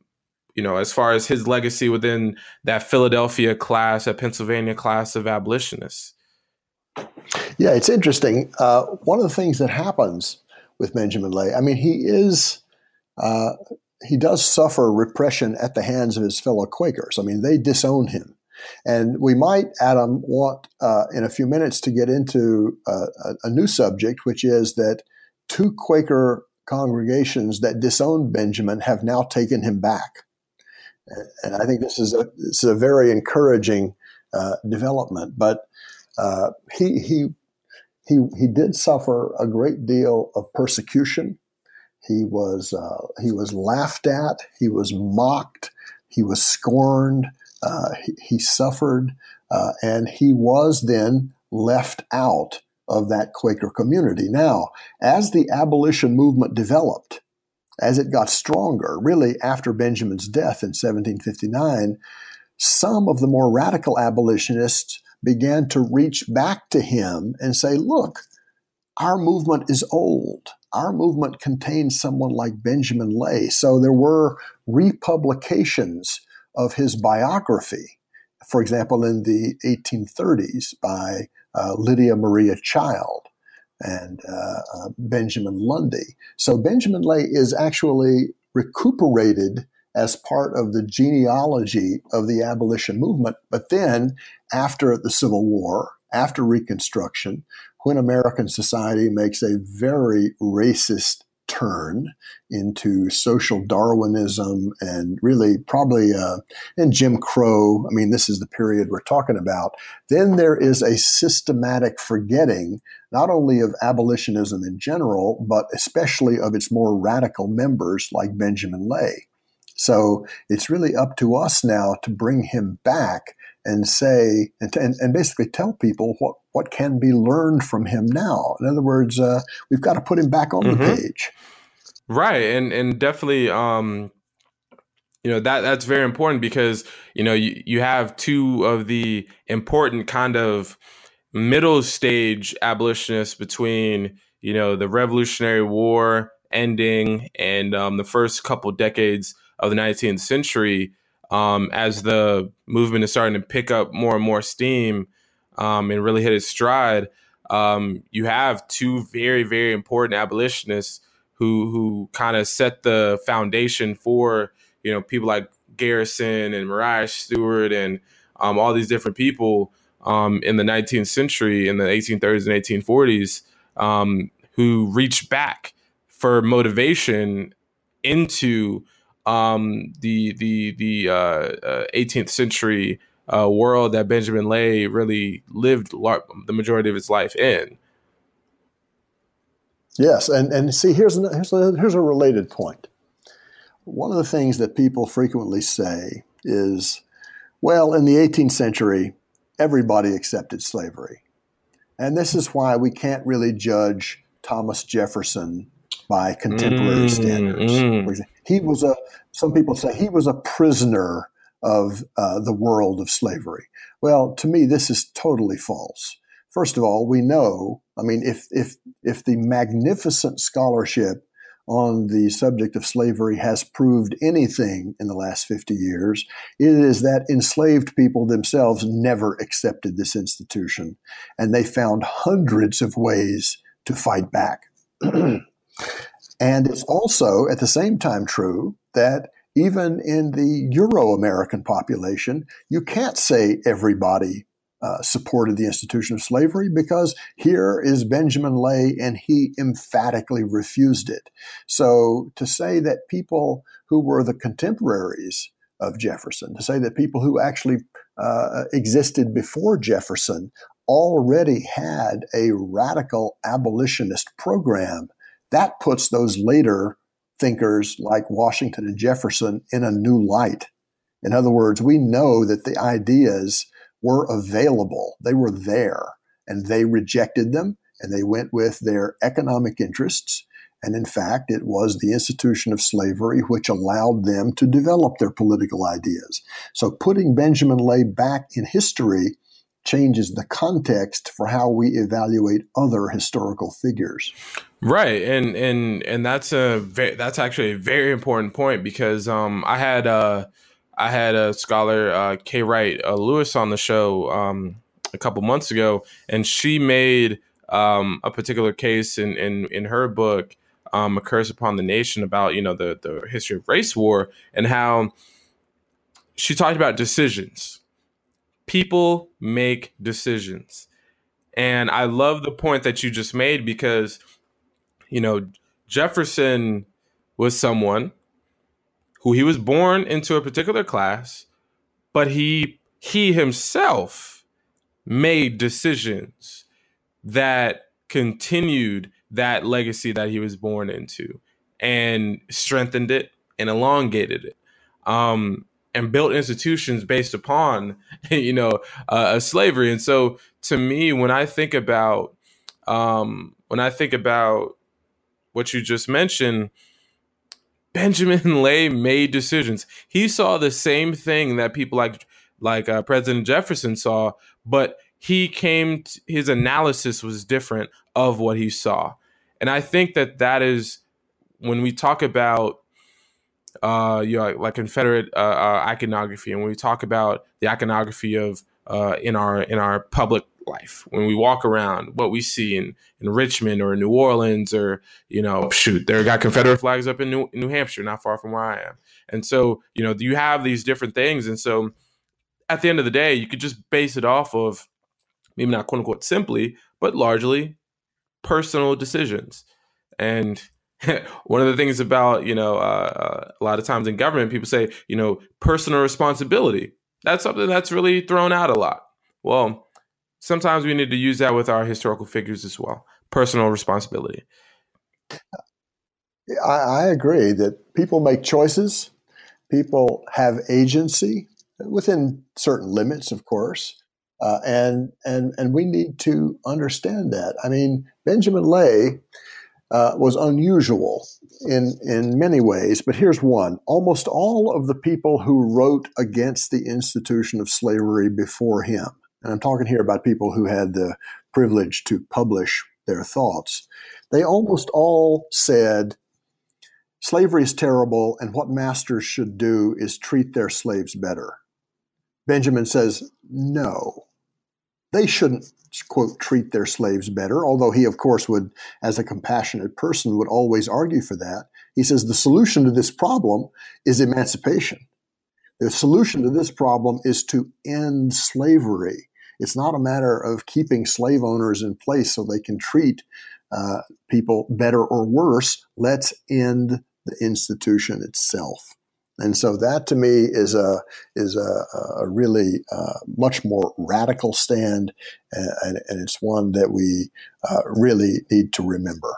you know as far as his legacy within that Philadelphia class, that Pennsylvania class of abolitionists. Yeah, it's interesting. Uh, one of the things that happens with Benjamin Lay, I mean, he is. Uh, he does suffer repression at the hands of his fellow Quakers. I mean, they disown him. And we might, Adam, want uh, in a few minutes to get into uh, a, new subject, which is that two Quaker congregations that disowned Benjamin have now taken him back. And I think this is a, this is a very encouraging uh, development. But he, he, he, he did suffer a great deal of persecution. He was, uh, he was laughed at, he was mocked, he was scorned. Uh, he, he, suffered, uh, and he was then left out of that Quaker community. Now, as the abolition movement developed, as it got stronger, really after Benjamin's death in 1759, some of the more radical abolitionists began to reach back to him and say, look, our movement is old. Our movement contains someone like Benjamin Lay. So there were republications of his biography, for example, in the 1830s by uh, Lydia Maria Child and uh, uh, Benjamin Lundy. So Benjamin Lay is actually recuperated as part of the genealogy of the abolition movement. But then, after the Civil War, after Reconstruction, when American society makes a very racist turn into social Darwinism and really probably uh, in Jim Crow. I mean, this is the period we're talking about. Then there is a systematic forgetting not only of abolitionism in general, but especially of its more radical members like Benjamin Lay. So it's really up to us now to bring him back and say and, and, and, basically tell people what, what can be learned from him now. In other words, uh, we've got to put him back on mm-hmm. the page. Right, and and definitely, um, you know that that's very important because you know you, you have two of the important kind of middle stage abolitionists between you know the Revolutionary War ending and um, the first couple decades of the 19th century um, as the movement is starting to pick up more and more steam um, and really hit its stride, um, you have two very, very important abolitionists who who kind of set the foundation for you know people like Garrison and Maria Stewart and um, all these different people um, in the 19th century, in the 1830s and 1840s, um, who reached back for motivation into um, the the the uh, uh, 18th century uh, world that Benjamin Lay really lived lar- the majority of his life in. Yes, and and see here's a, here's a, here's a related point. One of the things that people frequently say is, well, in the 18th century, everybody accepted slavery, and this is why we can't really judge Thomas Jefferson by contemporary mm, standards. Mm. He was a, some people say he was a prisoner of uh, the world of slavery. Well, to me, this is totally false. First of all, we know, I mean, if, if, if the magnificent scholarship on the subject of slavery has proved anything in the last 50 years, it is that enslaved people themselves never accepted this institution, and they found hundreds of ways to fight back. (clears throat) And it's also at the same time true that even in the Euro American population, you can't say everybody uh, supported the institution of slavery because here is Benjamin Lay and he emphatically refused it. So to say that people who were the contemporaries of Jefferson, to say that people who actually uh, existed before Jefferson already had a radical abolitionist program that puts those later thinkers like Washington and Jefferson in a new light. In other words, we know that the ideas were available, they were there, and they rejected them and they went with their economic interests. And in fact, it was the institution of slavery which allowed them to develop their political ideas. So putting Benjamin Lay back in history changes the context for how we evaluate other historical figures. Right, and and and that's a that's actually a very important point because um, I had uh, I had a scholar uh, Kay Wright uh, Lewis on the show um, a couple months ago, and she made um, a particular case in in in her book um, "A Curse Upon the Nation" about you know the the history of race war and how she talked about decisions. People make decisions, and I love the point that you just made because you know, Jefferson was someone who he was born into a particular class, but he he himself made decisions that continued that legacy that he was born into and strengthened it and elongated it um, and built institutions based upon (laughs) you know uh, slavery. And so to me when i think about um, when i think about what you just mentioned, Benjamin (laughs) Lay made decisions. He saw the same thing that people like like uh, President Jefferson saw, but he came. His analysis was different of what he saw, and I think that that is when we talk about uh, you know, like Confederate uh, uh, iconography, and when we talk about the iconography of uh, in our in our public life. When we walk around what we see in, in richmond or new orleans or you know shoot there got confederate flags up in new, new hampshire not far from where i am. And so you know you have these different things. And so at the end of the day you could just base it off of maybe not quote unquote simply but largely personal decisions. And (laughs) one of the things about you know uh, uh, a lot of times in government people say you know personal responsibility. That's something that's really thrown out a lot. Well sometimes we need to use that with our historical figures as well. Personal responsibility. I, I agree that people make choices, people have agency within certain limits, of course. Uh, and and and we need to understand that. I mean, Benjamin Lay uh, was unusual in in many ways, but here's one: almost all of the people who wrote against the institution of slavery before him and I'm talking here about people who had the privilege to publish their thoughts, they almost all said slavery is terrible and what masters should do is treat their slaves better. Benjamin says, no, they shouldn't, quote, treat their slaves better, although he, of course, would, as a compassionate person, would always argue for that. He says the solution to this problem is emancipation. The solution to this problem is to end slavery. It's not a matter of keeping slave owners in place so they can treat uh, people better or worse. Let's end the institution itself. And so that to me is a is a, a really uh, much more radical stand, and, and, it's one that we uh, really need to remember.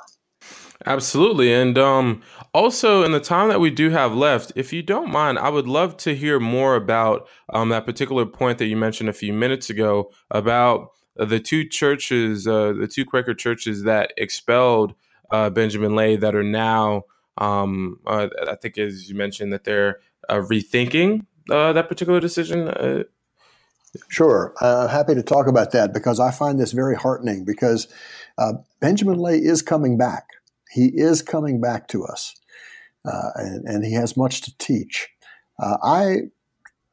Absolutely. And um, also, in the time that we do have left, if you don't mind, I would love to hear more about um, that particular point that you mentioned a few minutes ago about the two churches, uh, the two Quaker churches that expelled uh, Benjamin Lay that are now, um, uh, I think, as you mentioned, that they're uh, rethinking uh, that particular decision. Uh, sure. I'm happy to talk about that because I find this very heartening because Benjamin Lay is coming back. He is coming back to us, uh, and, and, he has much to teach. Uh, I,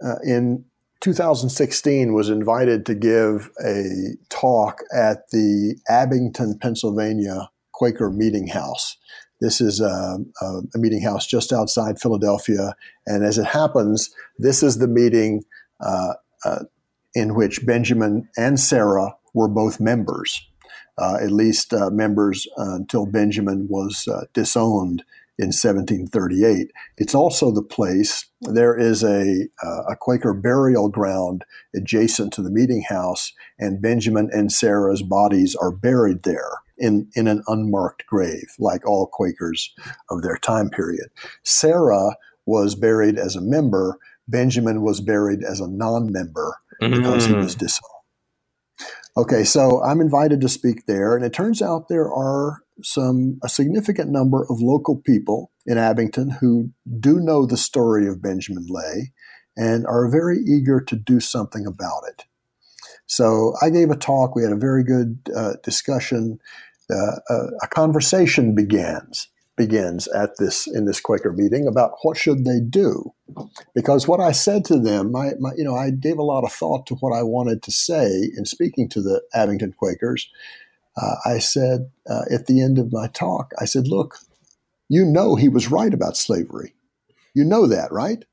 uh, in 2016, was invited to give a talk at the Abington, Pennsylvania Quaker Meeting House. This is a, a, meeting house just outside Philadelphia, and as it happens, this is the meeting uh, uh, in which Benjamin and Sarah were both members uh, at least uh, members uh, until Benjamin was uh, disowned in 1738. It's also the place, there is a, uh, a Quaker burial ground adjacent to the meeting house, and Benjamin and Sarah's bodies are buried there. in, in an unmarked grave, like all Quakers of their time period. Sarah was buried as a member. Benjamin was buried as a non member because mm. he was mm. disowned. Okay, so I'm invited to speak there, and it turns out there are some a significant number of local people in Abington who do know the story of Benjamin Lay and are very eager to do something about it. So I gave a talk. We had a very good uh, discussion. Uh, a, a, conversation begins begins at this in this Quaker meeting about what should they do, because what I said to them, my, my, you know, I gave a lot of thought to what I wanted to say in speaking to the Abington Quakers. Uh, I said uh, at the end of my talk, I said, "Look, you know he was right about slavery. You know that, right?"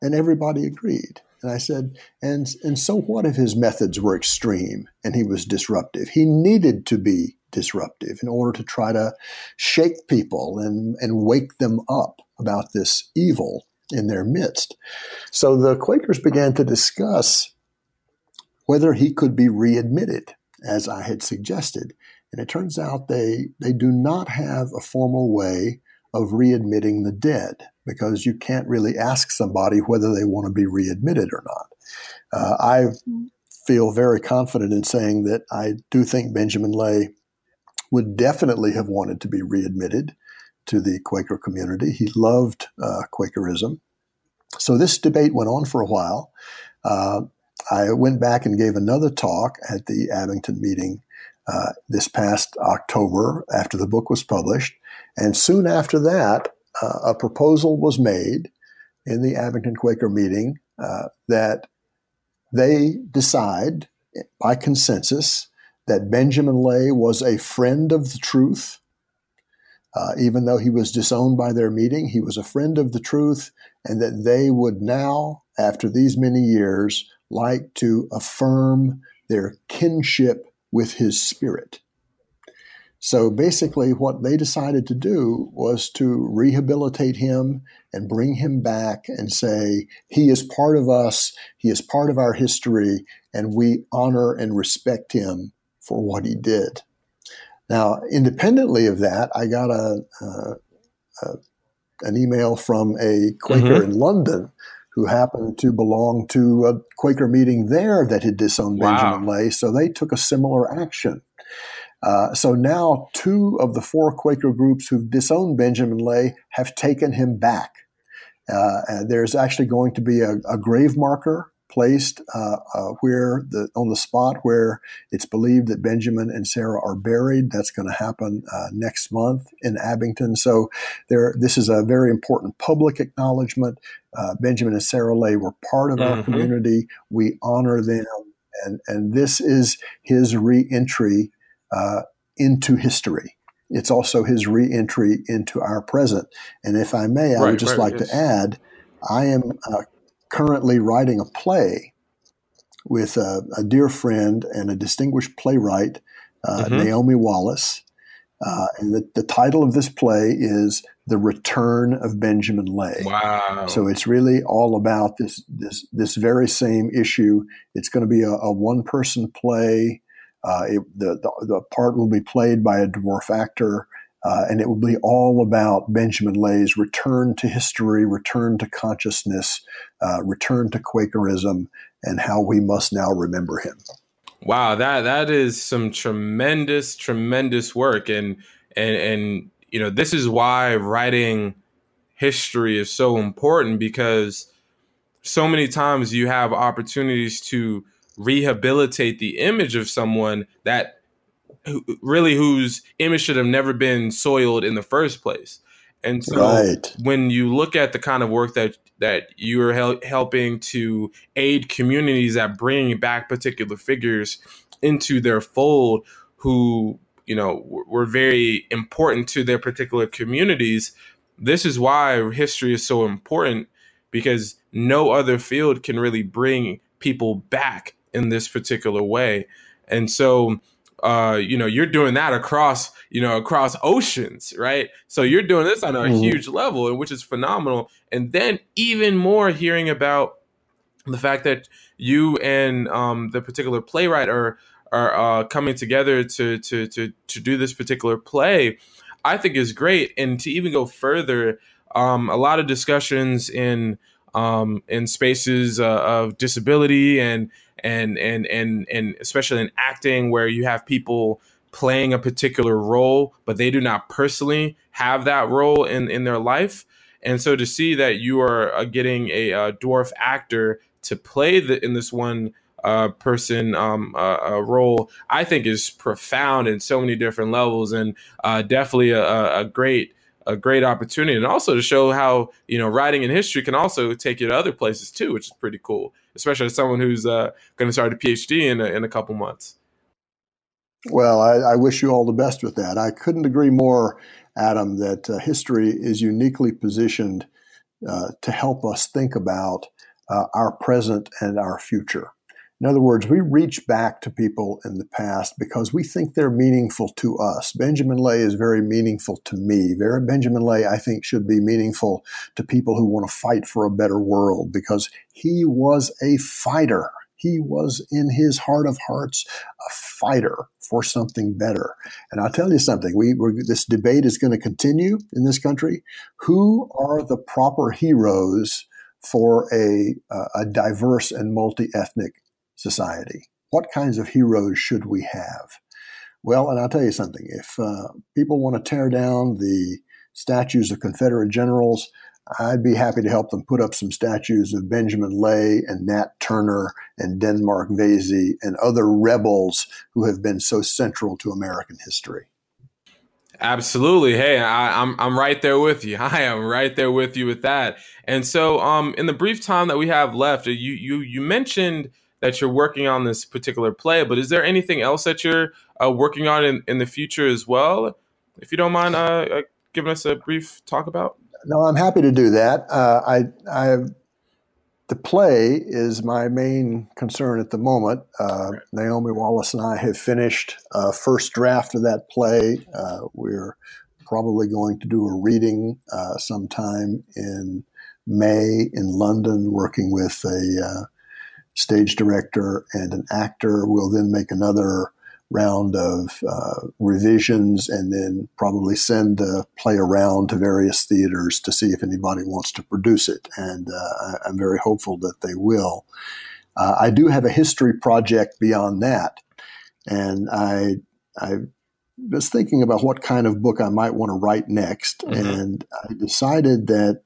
And everybody agreed. And I said, and, and so what if his methods were extreme and he was disruptive? He needed to be disruptive in order to try to shake people and, and wake them up about this evil in their midst. So the Quakers began to discuss whether he could be readmitted, as I had suggested. And it turns out they, they do not have a formal way of readmitting the dead because you can't really ask somebody whether they want to be readmitted or not. Uh, I feel very confident in saying that I do think Benjamin Lay would definitely have wanted to be readmitted to the Quaker community. He loved uh, Quakerism. So this debate went on for a while. Uh, I went back and gave another talk at the Abington meeting uh, this past October after the book was published. And soon after that, uh, a proposal was made in the Abington Quaker meeting uh, that they decide by consensus that Benjamin Lay was a friend of the truth. Uh, even though he was disowned by their meeting, he was a friend of the truth, and that they would now, after these many years, like to affirm their kinship with his spirit. So basically, what they decided to do was to rehabilitate him and bring him back and say, he is part of us, he is part of our history, and we honor and respect him for what he did. Now, independently of that, I got a, a, a an email from a Quaker mm-hmm. in London who happened to belong to a Quaker meeting there that had disowned wow. Benjamin Lay. So they took a similar action. Uh, so now two of the four Quaker groups who've disowned Benjamin Lay have taken him back. Uh, there's actually going to be a, a grave marker placed uh, uh, where the on the spot where it's believed that Benjamin and Sarah are buried. That's going to happen uh, next month in Abington. So there, this is a very important public acknowledgement. Uh, Benjamin and Sarah Lay were part of mm-hmm. our community. We honor them, and and this is his reentry uh, into history. It's also his reentry into our present. And if I may, I right, would just right, like yes. to add, I am uh, currently writing a play with a, a, dear friend and a distinguished playwright, uh, mm-hmm. Naomi Wallace. Uh, and the, the, title of this play is The Return of Benjamin Lay. Wow. So it's really all about this, this, this very same issue. It's going to be a, a one person play. Uh, it, the, the, the, part will be played by a dwarf actor, uh, and it will be all about Benjamin Lay's return to history, return to consciousness, uh, return to Quakerism, and how we must now remember him. Wow, that that is some tremendous, tremendous work, and and and you know this is why writing history is so important because so many times you have opportunities to rehabilitate the image of someone that really whose image should have never been soiled in the first place. And so right. when you look at the kind of work that that you are hel- helping to aid communities at bringing back particular figures into their fold who you know were very important to their particular communities this is why history is so important because no other field can really bring people back in this particular way. And so, uh, you know, you're doing that across, you know, across oceans, right? So you're doing this on a mm-hmm. huge level, and which is phenomenal. And then even more hearing about the fact that you and um, the particular playwright are are uh, coming together to to to to do this particular play, I think is great. And to even go further, um, a lot of discussions in um, in spaces uh, of disability and and and and and especially in acting where you have people playing a particular role, but they do not personally have that role in in their life. And so to see that you are uh, getting a, a, dwarf actor to play the, in this one uh, person um, uh, role, I think is profound in so many different levels, and uh, definitely a, a, great a great opportunity, and also to show how you know writing in history can also take you to other places too, which is pretty cool, especially as someone who's uh, going to start a PhD in a, in a couple months. Well, I, I, wish you all the best with that. I couldn't agree more, Adam, that uh, history is uniquely positioned uh, to help us think about uh, our present and our future. In other words, we reach back to people in the past because we think they're meaningful to us. Benjamin Lay is very meaningful to me. Benjamin Lay, I think, should be meaningful to people who want to fight for a better world because he was a fighter. He was, in his heart of hearts, a fighter for something better. And I'll tell you something: we this debate is going to continue in this country. Who are the proper heroes for a, a diverse and multi-ethnic society? What kinds of heroes should we have? Well, and I'll tell you something. If uh, people want to tear down the statues of Confederate generals, I'd be happy to help them put up some statues of Benjamin Lay and Nat Turner and Denmark Vesey and other rebels who have been so central to American history. Absolutely. Hey, I, am I'm, I'm right there with you. (laughs) I am right there with you with that. And so, um, in the brief time that we have left, you you you mentioned that you're working on this particular play, but is there anything else that you're uh, working on in, in the future as well? If you don't mind uh, uh, giving us a brief talk about. No, I'm happy to do that. Uh, I, I, the play is my main concern at the moment. Uh, right. Naomi Wallace and I have finished a first draft of that play. Uh, we're probably going to do a reading sometime in May in London, working with a stage director and an actor. We'll then make another round of uh, revisions and then probably send the play around to various theaters to see if anybody wants to produce it. And uh, I'm very hopeful that they will. Uh, I do have a history project beyond that. And I, I was thinking about what kind of book I might want to write next. Mm-hmm. And I decided that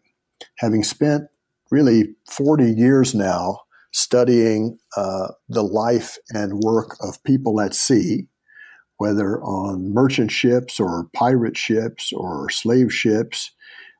having spent really 40 years now studying uh, the life and work of people at sea, whether on merchant ships or pirate ships or slave ships,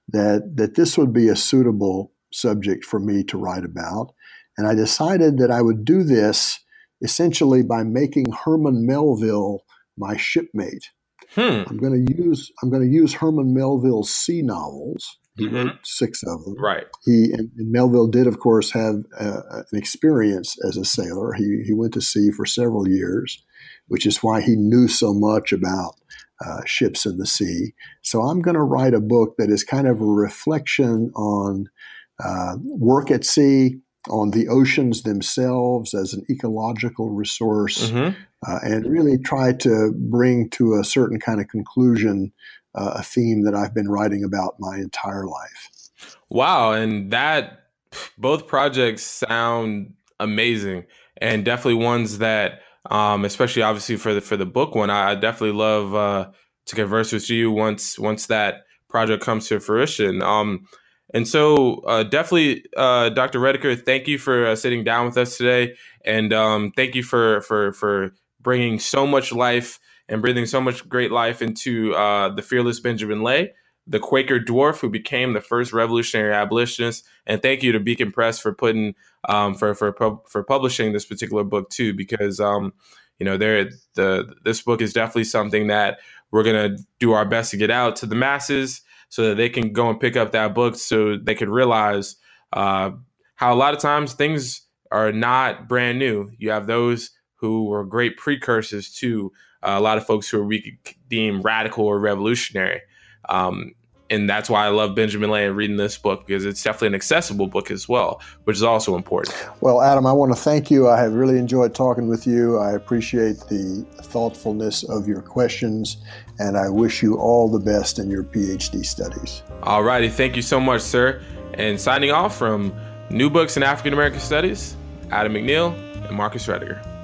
that, that this would be a suitable subject for me to write about. And I decided that I would do this essentially by making Herman Melville my shipmate. Hmm. I'm going to use I'm going to use Herman Melville's sea novels he mm-hmm. wrote six of them. Right. He and, and Melville did, of course, have uh, an experience as a sailor. He he went to sea for several years, which is why he knew so much about uh, ships in the sea. So I'm going to write a book that is kind of a reflection on uh, work at sea, on the oceans themselves as an ecological resource, mm-hmm. uh, and really try to bring to a certain kind of conclusion uh, a theme that I've been writing about my entire life. Wow. And that, both projects sound amazing and definitely ones that, um, especially obviously for the, for the book one, I, I definitely love, uh, to converse with you once, once that project comes to fruition. Um, and so, uh, definitely, uh, Dr. Rediker, thank you for uh, sitting down with us today, and um, thank you for for for bringing so much life and breathing so much great life into uh, the fearless Benjamin Lay, the Quaker dwarf who became the first revolutionary abolitionist. And thank you to Beacon Press for putting um, for for for publishing this particular book too, because um, you know there the this book is definitely something that we're gonna do our best to get out to the masses so that they can go and pick up that book so they could realize uh, how a lot of times things are not brand new. You have those who were great precursors to a lot of folks who we could deem radical or revolutionary. Um, and that's why I love Benjamin Lay and reading this book because it's definitely an accessible book as well, which is also important. Well, Adam, I want to thank you. I have really enjoyed talking with you. I appreciate the thoughtfulness of your questions, and I wish you all the best in your PhD studies. All righty. Thank you so much, sir. And signing off from New Books in African American Studies, Adam McNeil and Marcus Rediker.